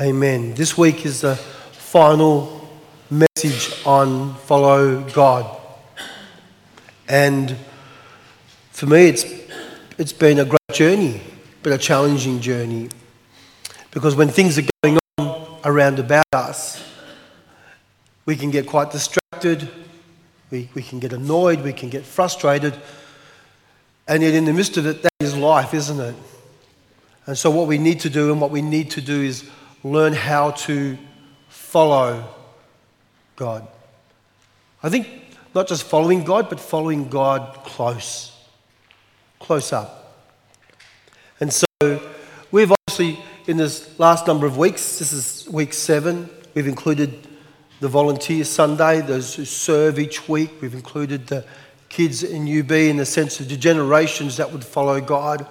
Amen. This week is the final message on follow God. And for me, it's, it's been a great journey, but a challenging journey. Because when things are going on around about us, we can get quite distracted, we, we can get annoyed, we can get frustrated. And yet, in the midst of it, that is life, isn't it? And so, what we need to do and what we need to do is learn how to follow God. I think not just following God, but following God close, close up. And so we've obviously, in this last number of weeks, this is week seven, we've included the Volunteer Sunday, those who serve each week. We've included the kids in UB in the sense of the generations that would follow God.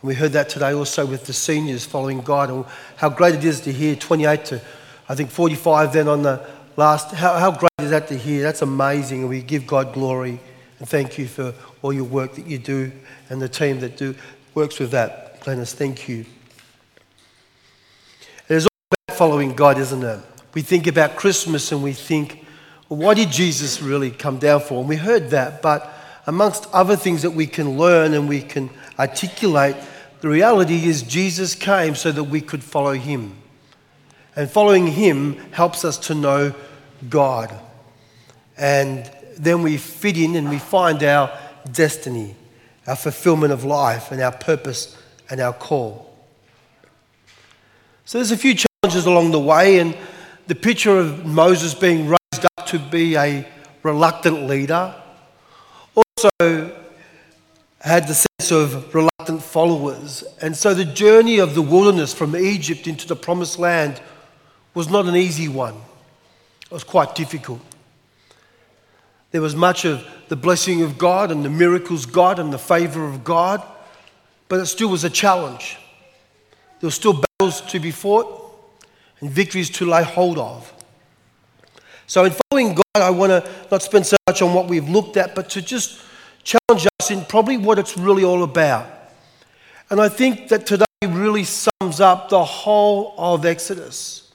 And we heard that today also with the seniors following God and how great it is to hear 28 to, I think, 45 then on the last. How, how great is that to hear? That's amazing. And we give God glory and thank you for all your work that you do and the team that do works with that. Glennis, thank you. It is all about following God, isn't it? We think about Christmas and we think, well, why did Jesus really come down for? And we heard that, but amongst other things that we can learn and we can articulate, the reality is Jesus came so that we could follow him. And following him helps us to know God. And then we fit in and we find our destiny, our fulfillment of life, and our purpose and our call. So there's a few challenges along the way, and the picture of Moses being raised up to be a reluctant leader also had the sense of reluctant followers. And so the journey of the wilderness from Egypt into the promised land was not an easy one, it was quite difficult. There was much of the blessing of God and the miracles God and the favor of God, but it still was a challenge. There were still battles to be fought and victories to lay hold of. So, in following God, I want to not spend so much on what we've looked at, but to just challenge us in probably what it's really all about. And I think that today really sums up the whole of Exodus,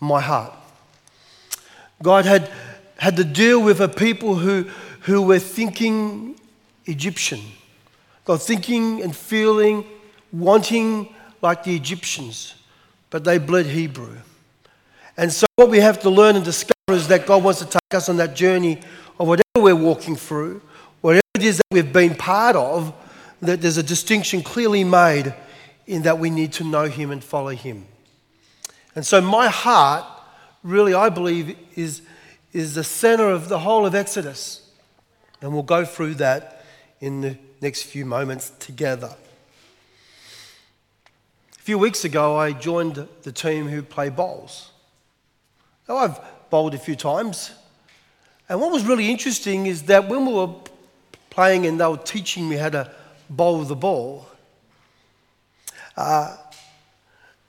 my heart. God had, had to deal with a people who, who were thinking Egyptian. God thinking and feeling, wanting like the Egyptians, but they bled Hebrew. And so, what we have to learn and discover is that God wants to take us on that journey of whatever we're walking through, whatever it is that we've been part of, that there's a distinction clearly made in that we need to know Him and follow Him. And so, my heart, really, I believe, is, is the center of the whole of Exodus. And we'll go through that in the next few moments together. A few weeks ago, I joined the team who play bowls. Now, I've bowled a few times. And what was really interesting is that when we were playing and they were teaching me how to bowl the ball, uh,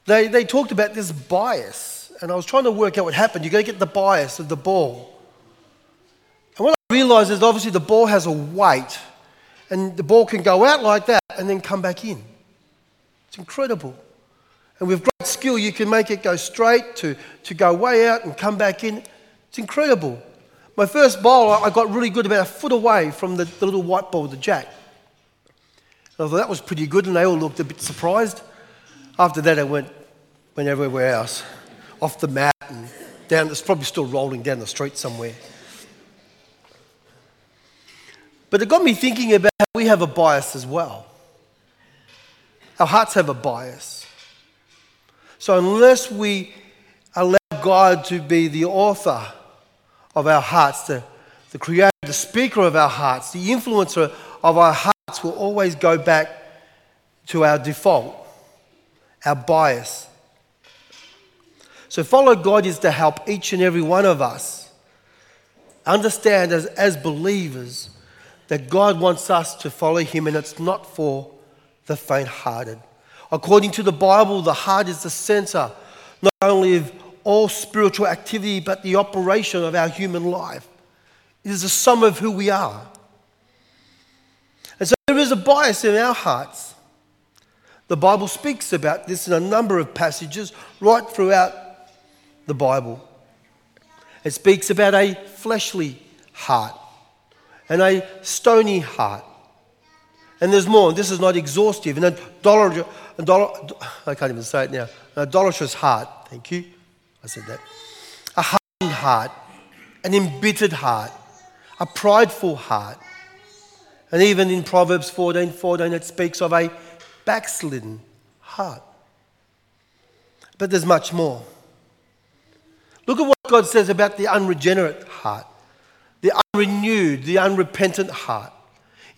they, they talked about this bias. And I was trying to work out what happened. You've got to get the bias of the ball. And what I realized is obviously the ball has a weight, and the ball can go out like that and then come back in. It's incredible. And with great skill, you can make it go straight to, to go way out and come back in. It's incredible. My first bowl, I got really good about a foot away from the, the little white ball, the jack. I thought that was pretty good, and they all looked a bit surprised. After that, I went, went everywhere else, off the mat and down. It's probably still rolling down the street somewhere. But it got me thinking about how we have a bias as well. Our hearts have a bias. So, unless we allow God to be the author of our hearts, the, the creator, the speaker of our hearts, the influencer of our hearts, will always go back to our default, our bias. So, follow God is to help each and every one of us understand as, as believers that God wants us to follow Him, and it's not for the faint hearted. According to the Bible, the heart is the center not only of all spiritual activity, but the operation of our human life. It is the sum of who we are. There is a bias in our hearts. The Bible speaks about this in a number of passages right throughout the Bible. It speaks about a fleshly heart and a stony heart. And there's more, and this is not exhaustive. An idolatrous, I can't even say it now. An idolatrous heart, thank you. I said that. A hardened heart, an embittered heart, a prideful heart. And even in Proverbs 14 14, it speaks of a backslidden heart. But there's much more. Look at what God says about the unregenerate heart, the unrenewed, the unrepentant heart.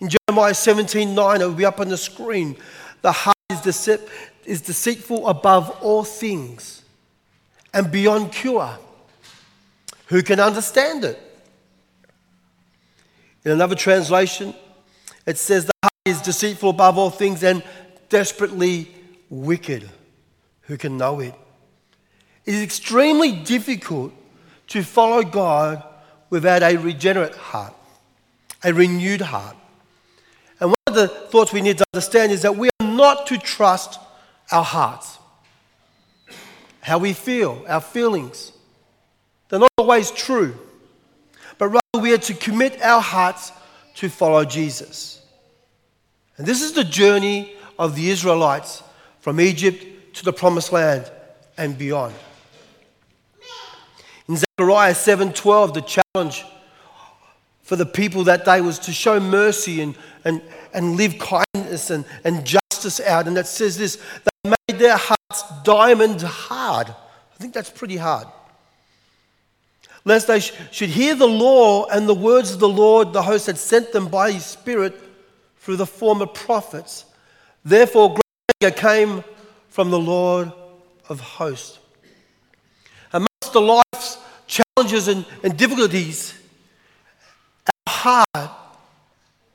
In Jeremiah 17 9, it will be up on the screen. The heart is, is deceitful above all things and beyond cure. Who can understand it? In another translation, it says the heart is deceitful above all things and desperately wicked. Who can know it? It is extremely difficult to follow God without a regenerate heart, a renewed heart. And one of the thoughts we need to understand is that we are not to trust our hearts, how we feel, our feelings. They're not always true, but rather we are to commit our hearts to follow Jesus. And this is the journey of the Israelites from Egypt to the promised land and beyond. In Zechariah 7:12, the challenge for the people that day was to show mercy and, and, and live kindness and, and justice out. And that says this they made their hearts diamond hard. I think that's pretty hard. Lest they sh- should hear the law and the words of the Lord, the host had sent them by his Spirit through the former prophets. Therefore, great anger came from the Lord of hosts. Amongst the life's challenges and, and difficulties, our heart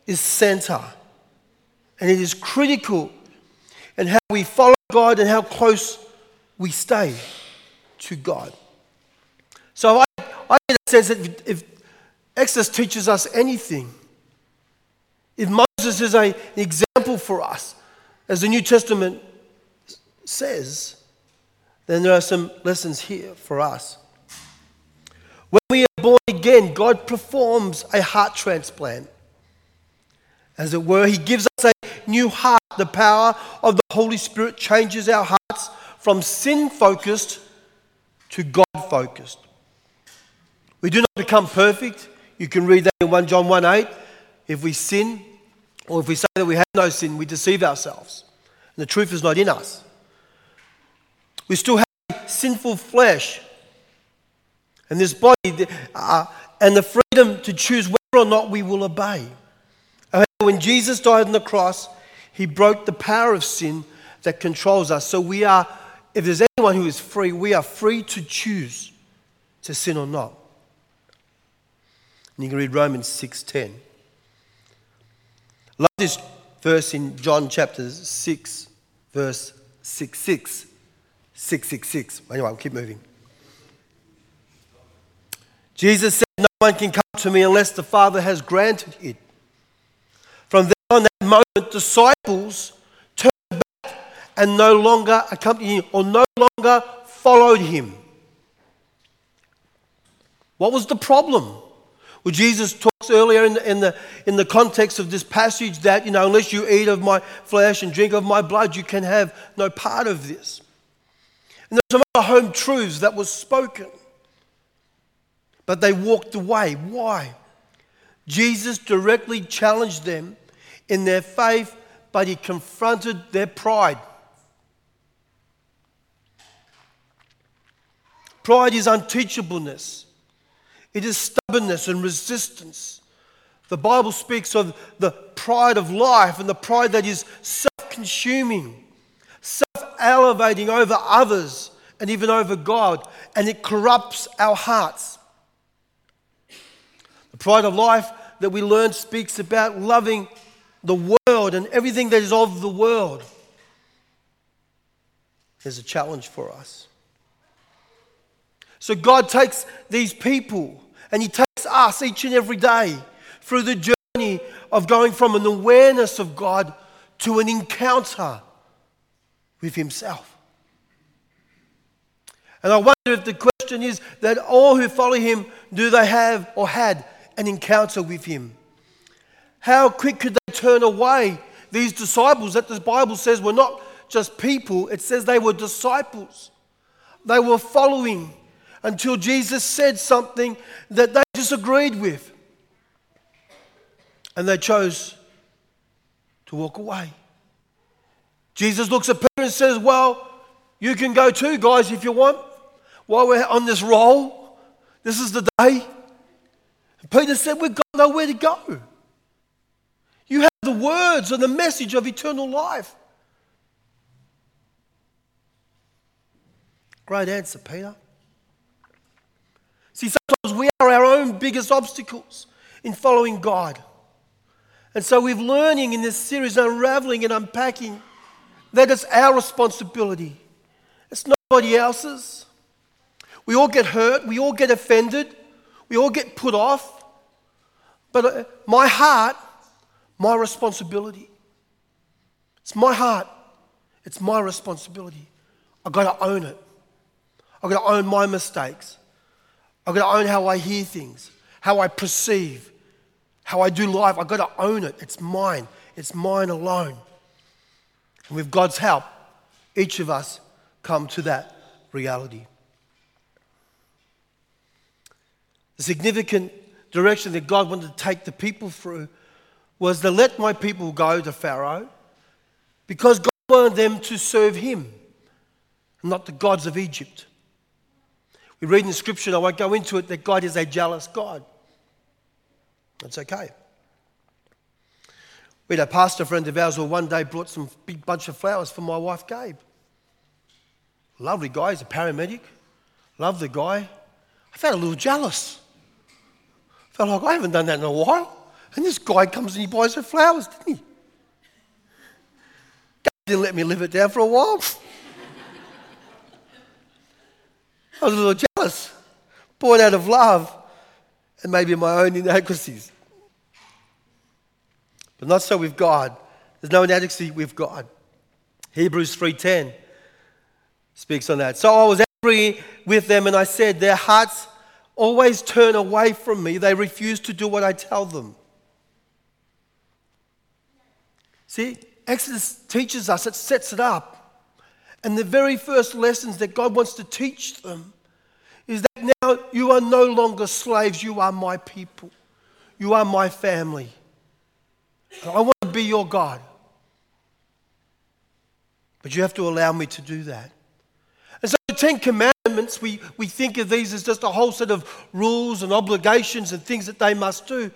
is center. And it is critical in how we follow God and how close we stay to God. So I, I in a sense that if, if Exodus teaches us anything, if Moses is a, an example for us, as the New Testament says, then there are some lessons here for us. When we are born again, God performs a heart transplant. As it were, He gives us a new heart. The power of the Holy Spirit changes our hearts from sin focused to God focused. We do not become perfect. You can read that in 1 John 1 8. If we sin, or if we say that we have no sin, we deceive ourselves. And the truth is not in us. We still have sinful flesh and this body uh, and the freedom to choose whether or not we will obey. When Jesus died on the cross, he broke the power of sin that controls us. So we are, if there's anyone who is free, we are free to choose to sin or not. And you can read Romans 6:10. Love this verse in John chapter 6, verse 6 6. 666. Anyway, I'll keep moving. Jesus said, No one can come to me unless the Father has granted it. From then on that moment, disciples turned back and no longer accompanied him or no longer followed him. What was the problem? Well, Jesus talks earlier in the, in, the, in the context of this passage that, you know, unless you eat of my flesh and drink of my blood, you can have no part of this. And there's some other home truths that was spoken. But they walked away. Why? Jesus directly challenged them in their faith, but he confronted their pride. Pride is unteachableness. It is stubbornness and resistance. The Bible speaks of the pride of life and the pride that is self consuming, self elevating over others and even over God, and it corrupts our hearts. The pride of life that we learn speaks about loving the world and everything that is of the world. There's a challenge for us. So God takes these people and He takes us each and every day through the journey of going from an awareness of God to an encounter with himself. And I wonder if the question is that all who follow him, do they have or had an encounter with him? How quick could they turn away these disciples that the Bible says were not just people, it says they were disciples. They were following until Jesus said something that they disagreed with. And they chose to walk away. Jesus looks at Peter and says, Well, you can go too, guys, if you want. While we're on this roll, this is the day. Peter said, We've got nowhere to go. You have the words and the message of eternal life. Great answer, Peter. See, sometimes we are our own biggest obstacles in following God. And so we're learning in this series, unraveling and unpacking, that it's our responsibility. It's nobody else's. We all get hurt, we all get offended, we all get put off. But uh, my heart, my responsibility. It's my heart, it's my responsibility. I've got to own it. I've got to own my mistakes. I've got to own how I hear things, how I perceive, how I do life. I've got to own it. It's mine. It's mine alone. And with God's help, each of us come to that reality. The significant direction that God wanted to take the people through was to let my people go to Pharaoh because God wanted them to serve Him, not the gods of Egypt. We read in scripture, I won't go into it, that God is a jealous God. That's okay. We had a pastor friend of ours who one day brought some big bunch of flowers for my wife, Gabe. Lovely guy, he's a paramedic. Love the guy. I felt a little jealous. Felt like I haven't done that in a while. And this guy comes and he buys her flowers, didn't he? Gabe didn't let me live it down for a while. I was a little jealous, born out of love and maybe my own inadequacies. But not so with God. There's no inadequacy with God. Hebrews 3:10 speaks on that. So I was angry with them and I said, Their hearts always turn away from me. They refuse to do what I tell them. See, Exodus teaches us, it sets it up. And the very first lessons that God wants to teach them is that now you are no longer slaves, you are my people. You are my family. I want to be your God. But you have to allow me to do that. And so the Ten Commandments, we, we think of these as just a whole set of rules and obligations and things that they must do.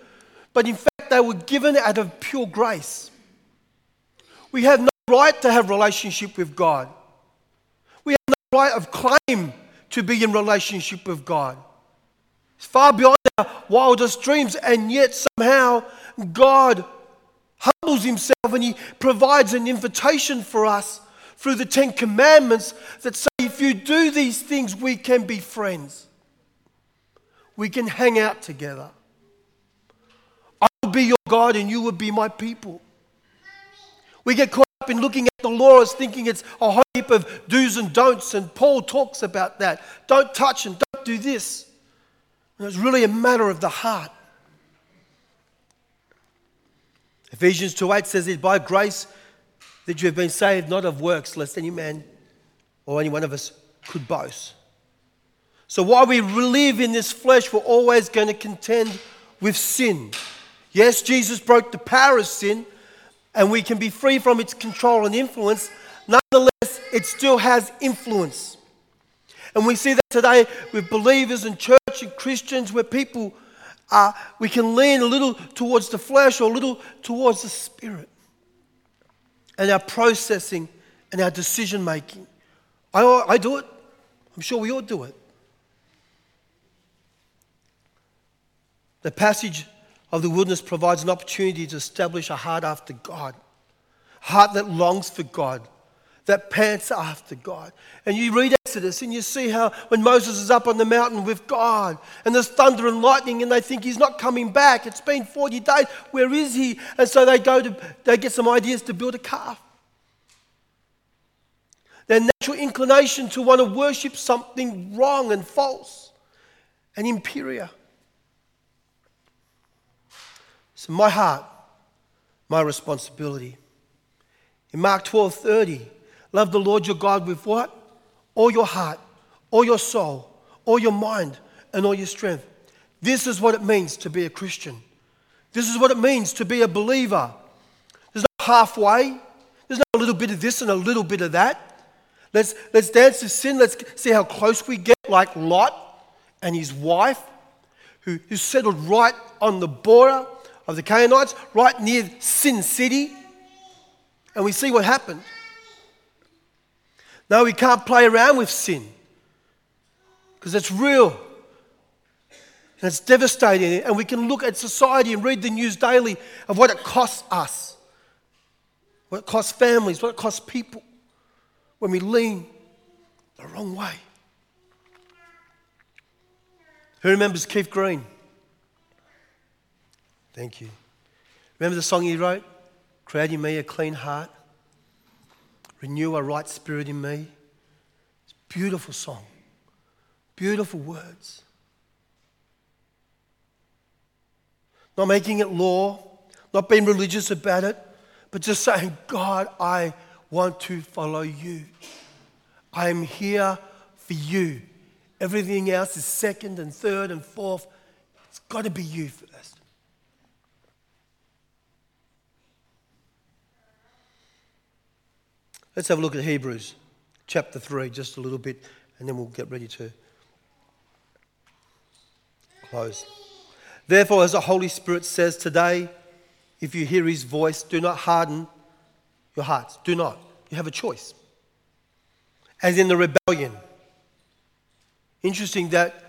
But in fact, they were given out of pure grace. We have no right to have relationship with God. We have no right of claim to be in relationship with God. It's far beyond our wildest dreams, and yet somehow God humbles himself and he provides an invitation for us through the Ten Commandments that say, if you do these things, we can be friends. We can hang out together. I will be your God and you will be my people. We get caught up in looking at the law as thinking it's a whole heap of do's and don'ts, and Paul talks about that. Don't touch and don't do this. And it's really a matter of the heart. Ephesians 2:8 says it by grace that you have been saved, not of works, lest any man or any one of us could boast. So while we live in this flesh, we're always going to contend with sin. Yes, Jesus broke the power of sin, and we can be free from its control and influence. Nonetheless, it still has influence. And we see that today with believers and church and Christians where people are, we can lean a little towards the flesh or a little towards the spirit. And our processing and our decision making. I, I do it. I'm sure we all do it. The passage of the wilderness provides an opportunity to establish a heart after God, a heart that longs for God, that pants after God. And you read Exodus and you see how when Moses is up on the mountain with God and there's thunder and lightning and they think he's not coming back. It's been 40 days. Where is he? And so they go to, they get some ideas to build a calf. their natural inclination to want to worship something wrong and false and inferior. So my heart, my responsibility. In Mark 12 30, love the Lord your God with what? All your heart, all your soul, all your mind, and all your strength. This is what it means to be a Christian. This is what it means to be a believer. There's no halfway. There's no a little bit of this and a little bit of that. Let's, let's dance to sin. Let's see how close we get, like Lot and his wife, who, who settled right on the border of the Canaanites, right near Sin City. And we see what happened. No, we can't play around with sin because it's real and it's devastating. And we can look at society and read the news daily of what it costs us, what it costs families, what it costs people when we lean the wrong way. Who remembers Keith Green? Thank you. Remember the song he wrote? Create in me a clean heart, renew a right spirit in me. It's a beautiful song, beautiful words. Not making it law, not being religious about it, but just saying, God, I want to follow you. I am here for you. Everything else is second and third and fourth. It's got to be you first. Let's have a look at Hebrews chapter 3, just a little bit, and then we'll get ready to close. Therefore, as the Holy Spirit says today, if you hear his voice, do not harden your hearts. Do not. You have a choice. As in the rebellion. Interesting that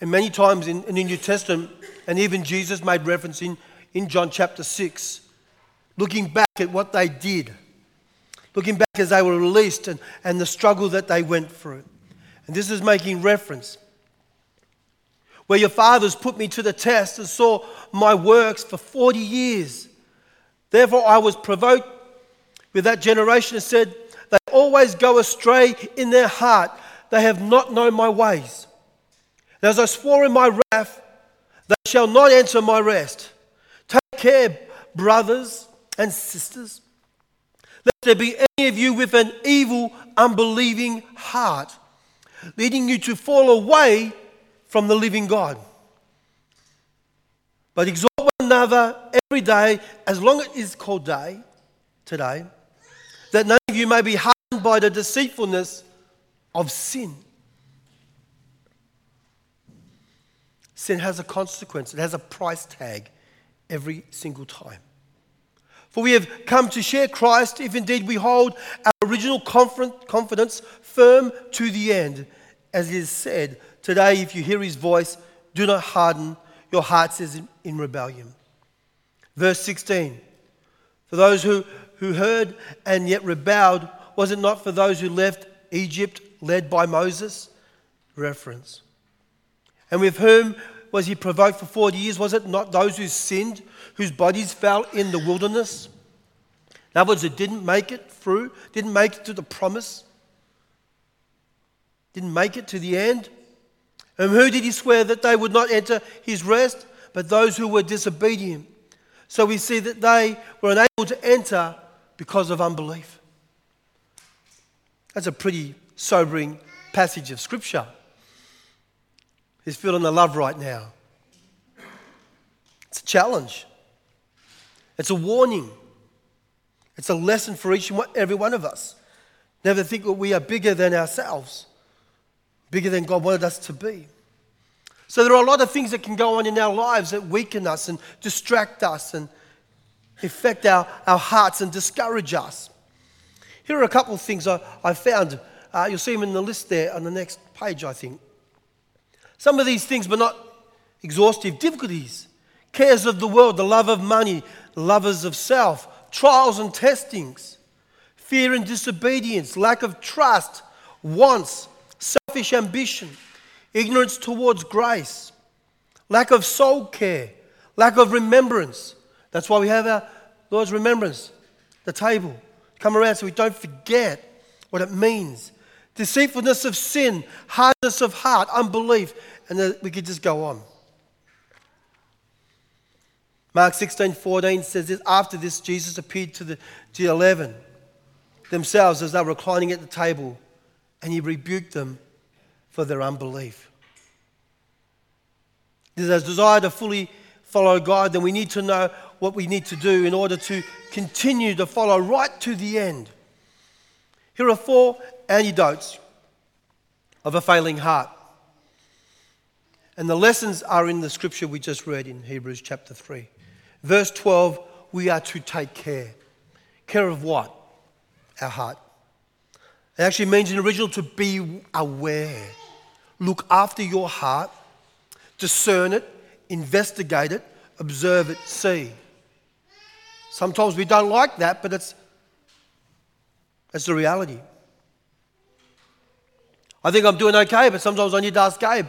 and many times in, in the New Testament, and even Jesus made reference in, in John chapter 6, looking back at what they did looking back as they were released and, and the struggle that they went through. And this is making reference. Where your fathers put me to the test and saw my works for 40 years. Therefore, I was provoked with that generation and said, They always go astray in their heart. They have not known my ways. And as I swore in my wrath, they shall not enter my rest. Take care, brothers and sisters let there be any of you with an evil, unbelieving heart, leading you to fall away from the living God. But exhort one another every day, as long as it is called day, today, that none of you may be hardened by the deceitfulness of sin. Sin has a consequence, it has a price tag every single time. For we have come to share Christ if indeed we hold our original confidence firm to the end. As it is said, today if you hear his voice, do not harden your hearts as in rebellion. Verse 16 For those who, who heard and yet rebelled, was it not for those who left Egypt led by Moses? Reference. And with whom was he provoked for 40 years? Was it not those who sinned, whose bodies fell in the wilderness? In other words, it didn't make it through, didn't make it to the promise, didn't make it to the end. And who did he swear that they would not enter his rest? But those who were disobedient. So we see that they were unable to enter because of unbelief. That's a pretty sobering passage of Scripture. He's feeling the love right now. It's a challenge, it's a warning, it's a lesson for each and every one of us. Never think that we are bigger than ourselves, bigger than God wanted us to be. So there are a lot of things that can go on in our lives that weaken us and distract us and affect our, our hearts and discourage us. Here are a couple of things I, I found. Uh, you'll see them in the list there on the next page, I think. Some of these things, but not exhaustive difficulties, cares of the world, the love of money, lovers of self, trials and testings, fear and disobedience, lack of trust, wants, selfish ambition, ignorance towards grace, lack of soul care, lack of remembrance. That's why we have our Lord's remembrance, the table. Come around so we don't forget what it means. Deceitfulness of sin, hardness of heart, unbelief, and then we could just go on. Mark 16, 14 says this after this, Jesus appeared to the, to the 11 themselves as they were reclining at the table, and he rebuked them for their unbelief. There's a desire to fully follow God, then we need to know what we need to do in order to continue to follow right to the end. Here are four antidotes of a failing heart. And the lessons are in the scripture we just read in Hebrews chapter 3. Verse 12, we are to take care. Care of what? Our heart. It actually means in the original to be aware. Look after your heart, discern it, investigate it, observe it, see. Sometimes we don't like that, but it's, it's the reality. I think I'm doing okay, but sometimes I need to ask Gabe,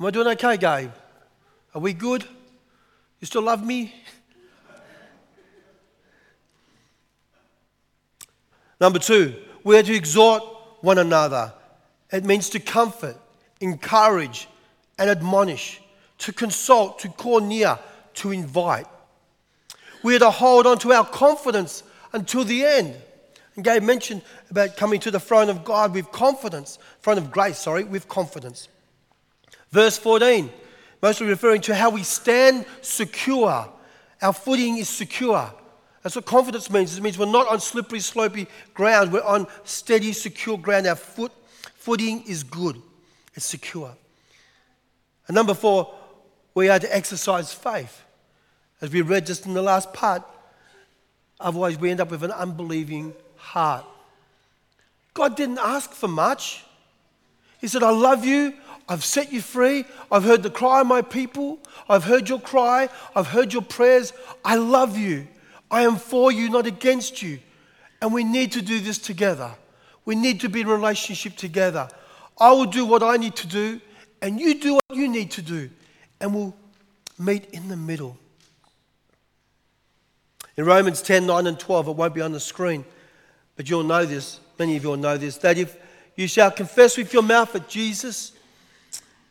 Am I doing okay, Gabe? Are we good? You still love me? Number two, we are to exhort one another. It means to comfort, encourage, and admonish, to consult, to call near, to invite. We are to hold on to our confidence until the end. And Gabe mentioned about coming to the throne of God with confidence, throne of grace, sorry, with confidence. Verse 14, mostly referring to how we stand secure. Our footing is secure. That's what confidence means. It means we're not on slippery, slopy ground. We're on steady, secure ground. Our foot, footing is good. It's secure. And number four, we are to exercise faith. As we read just in the last part, otherwise we end up with an unbelieving heart. God didn't ask for much. He said, I love you. I've set you free. I've heard the cry of my people. I've heard your cry. I've heard your prayers. I love you. I am for you, not against you. And we need to do this together. We need to be in relationship together. I will do what I need to do, and you do what you need to do, and we'll meet in the middle. In Romans 10 9 and 12, it won't be on the screen, but you'll know this. Many of you will know this that if you shall confess with your mouth that Jesus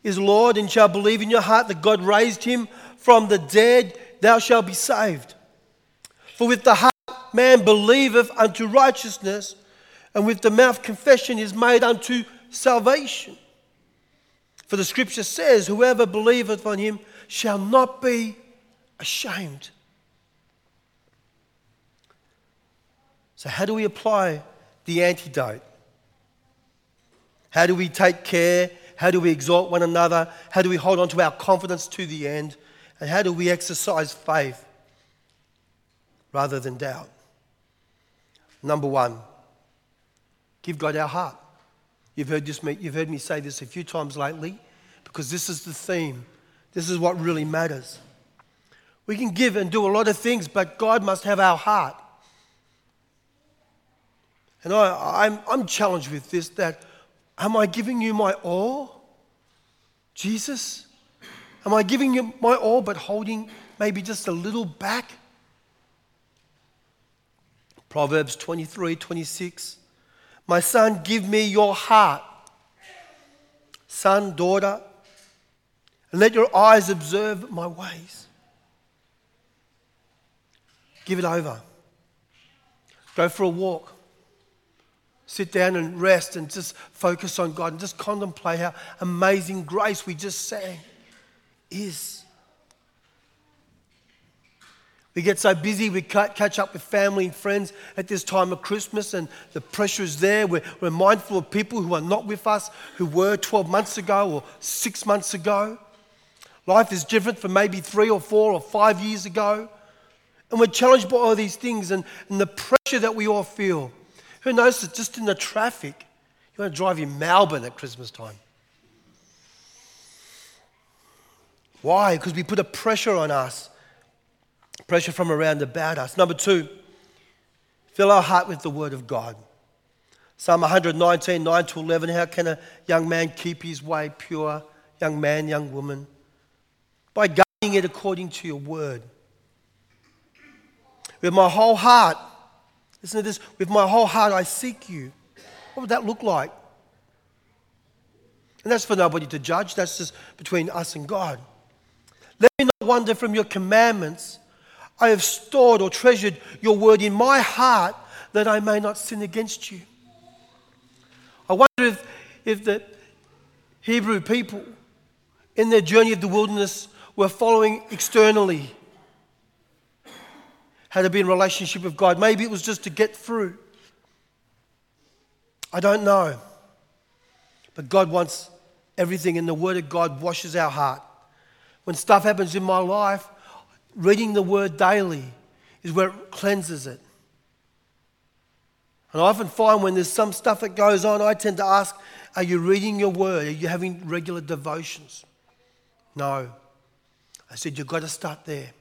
is Lord and shall believe in your heart that God raised him from the dead, thou shalt be saved. For with the heart man believeth unto righteousness, and with the mouth confession is made unto salvation. For the scripture says, Whoever believeth on him shall not be ashamed. So, how do we apply the antidote? How do we take care how do we exhort one another? How do we hold on to our confidence to the end? And how do we exercise faith rather than doubt? Number one, give God our heart. You've heard, this, you've heard me say this a few times lately because this is the theme. This is what really matters. We can give and do a lot of things, but God must have our heart. And I, I'm challenged with this that Am I giving you my all? Jesus? Am I giving you my all but holding maybe just a little back? Proverbs 23 26. My son, give me your heart. Son, daughter, and let your eyes observe my ways. Give it over. Go for a walk sit down and rest and just focus on God and just contemplate how amazing grace we just sang is. We get so busy, we catch up with family and friends at this time of Christmas, and the pressure is there. We're, we're mindful of people who are not with us, who were 12 months ago or six months ago. Life is different from maybe three or four or five years ago. And we're challenged by all these things and, and the pressure that we all feel. Who knows that just in the traffic, you want to drive in Melbourne at Christmas time? Why? Because we put a pressure on us, pressure from around about us. Number two, fill our heart with the Word of God. Psalm 119, 9 to 11. How can a young man keep his way pure? Young man, young woman. By guarding it according to your word. With my whole heart, Listen to this with my whole heart I seek you. What would that look like? And that's for nobody to judge, that's just between us and God. Let me not wander from your commandments. I have stored or treasured your word in my heart that I may not sin against you. I wonder if, if the Hebrew people in their journey of the wilderness were following externally. Had to be in relationship with God. Maybe it was just to get through. I don't know. But God wants everything, and the Word of God washes our heart. When stuff happens in my life, reading the Word daily is where it cleanses it. And I often find when there's some stuff that goes on, I tend to ask, Are you reading your Word? Are you having regular devotions? No. I said, You've got to start there.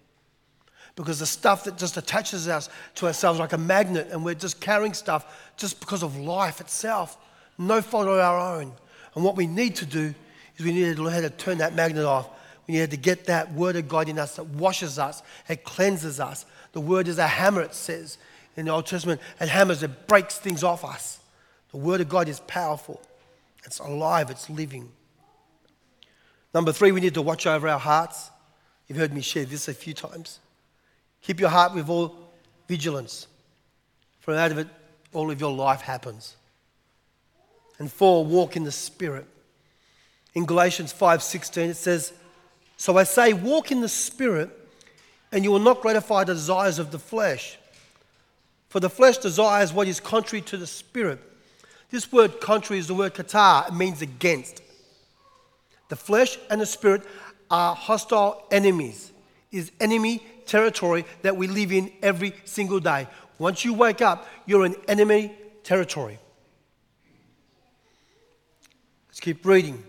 Because the stuff that just attaches us to ourselves like a magnet, and we're just carrying stuff just because of life itself, no fault of our own. And what we need to do is we need to learn how to turn that magnet off. We need to get that word of God in us that washes us, it cleanses us. The word is a hammer, it says in the Old Testament, and hammers, it breaks things off us. The word of God is powerful, it's alive, it's living. Number three, we need to watch over our hearts. You've heard me share this a few times. Keep your heart with all vigilance, for out of it, all of your life happens. And four, walk in the Spirit. In Galatians 5:16 it says, "So I say, walk in the Spirit, and you will not gratify the desires of the flesh. For the flesh desires what is contrary to the Spirit." This word contrary is the word katar. It means against. The flesh and the spirit are hostile enemies, is enemy territory that we live in every single day. Once you wake up, you're in enemy territory. Let's keep reading.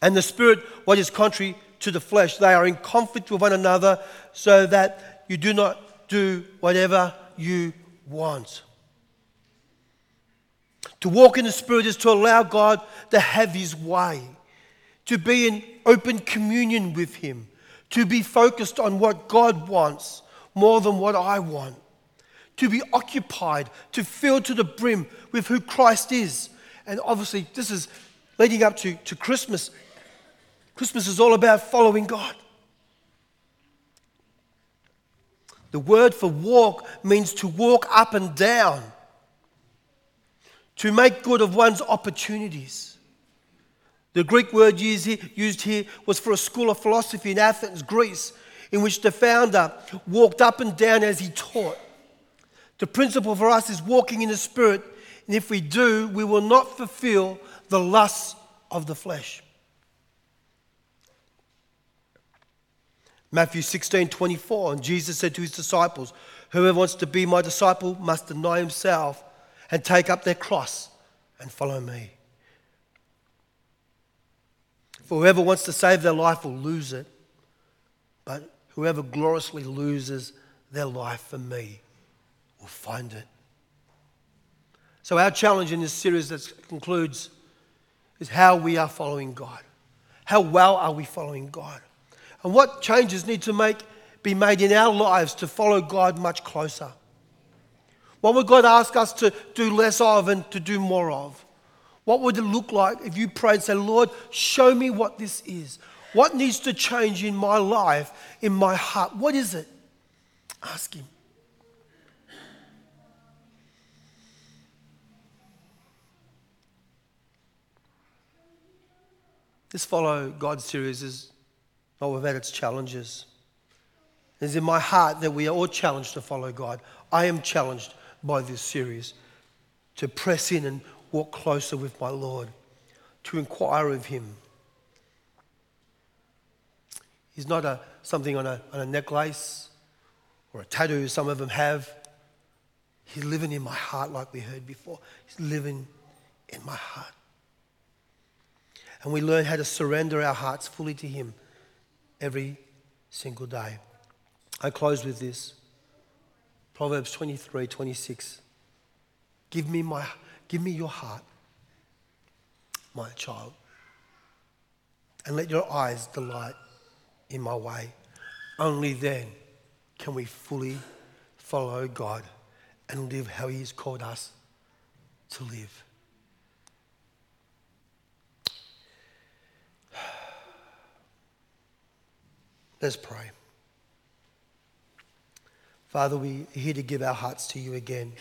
And the spirit, what is contrary to the flesh, they are in conflict with one another so that you do not do whatever you want. To walk in the Spirit is to allow God to have His way to be in open communion with Him, to be focused on what God wants more than what I want, to be occupied, to fill to the brim with who Christ is. And obviously, this is leading up to, to Christmas. Christmas is all about following God. The word for walk means to walk up and down, to make good of one's opportunities. The Greek word used here was for a school of philosophy in Athens, Greece, in which the founder walked up and down as he taught. The principle for us is walking in the Spirit, and if we do, we will not fulfill the lusts of the flesh. Matthew 16 24, and Jesus said to his disciples, Whoever wants to be my disciple must deny himself and take up their cross and follow me. For whoever wants to save their life will lose it, but whoever gloriously loses their life for me will find it. So, our challenge in this series that concludes is how we are following God. How well are we following God? And what changes need to make, be made in our lives to follow God much closer? What would God ask us to do less of and to do more of? What would it look like if you prayed and said, Lord, show me what this is? What needs to change in my life, in my heart? What is it? Ask Him. This Follow God series is not without its challenges. It's in my heart that we are all challenged to follow God. I am challenged by this series to press in and walk closer with my Lord, to inquire of Him. He's not a, something on a, on a necklace or a tattoo some of them have. He's living in my heart, like we heard before. He's living in my heart. And we learn how to surrender our hearts fully to Him every single day. I close with this Proverbs 23 26. Give me my Give me your heart, my child, and let your eyes delight in my way. Only then can we fully follow God and live how He has called us to live. Let's pray. Father, we are here to give our hearts to you again.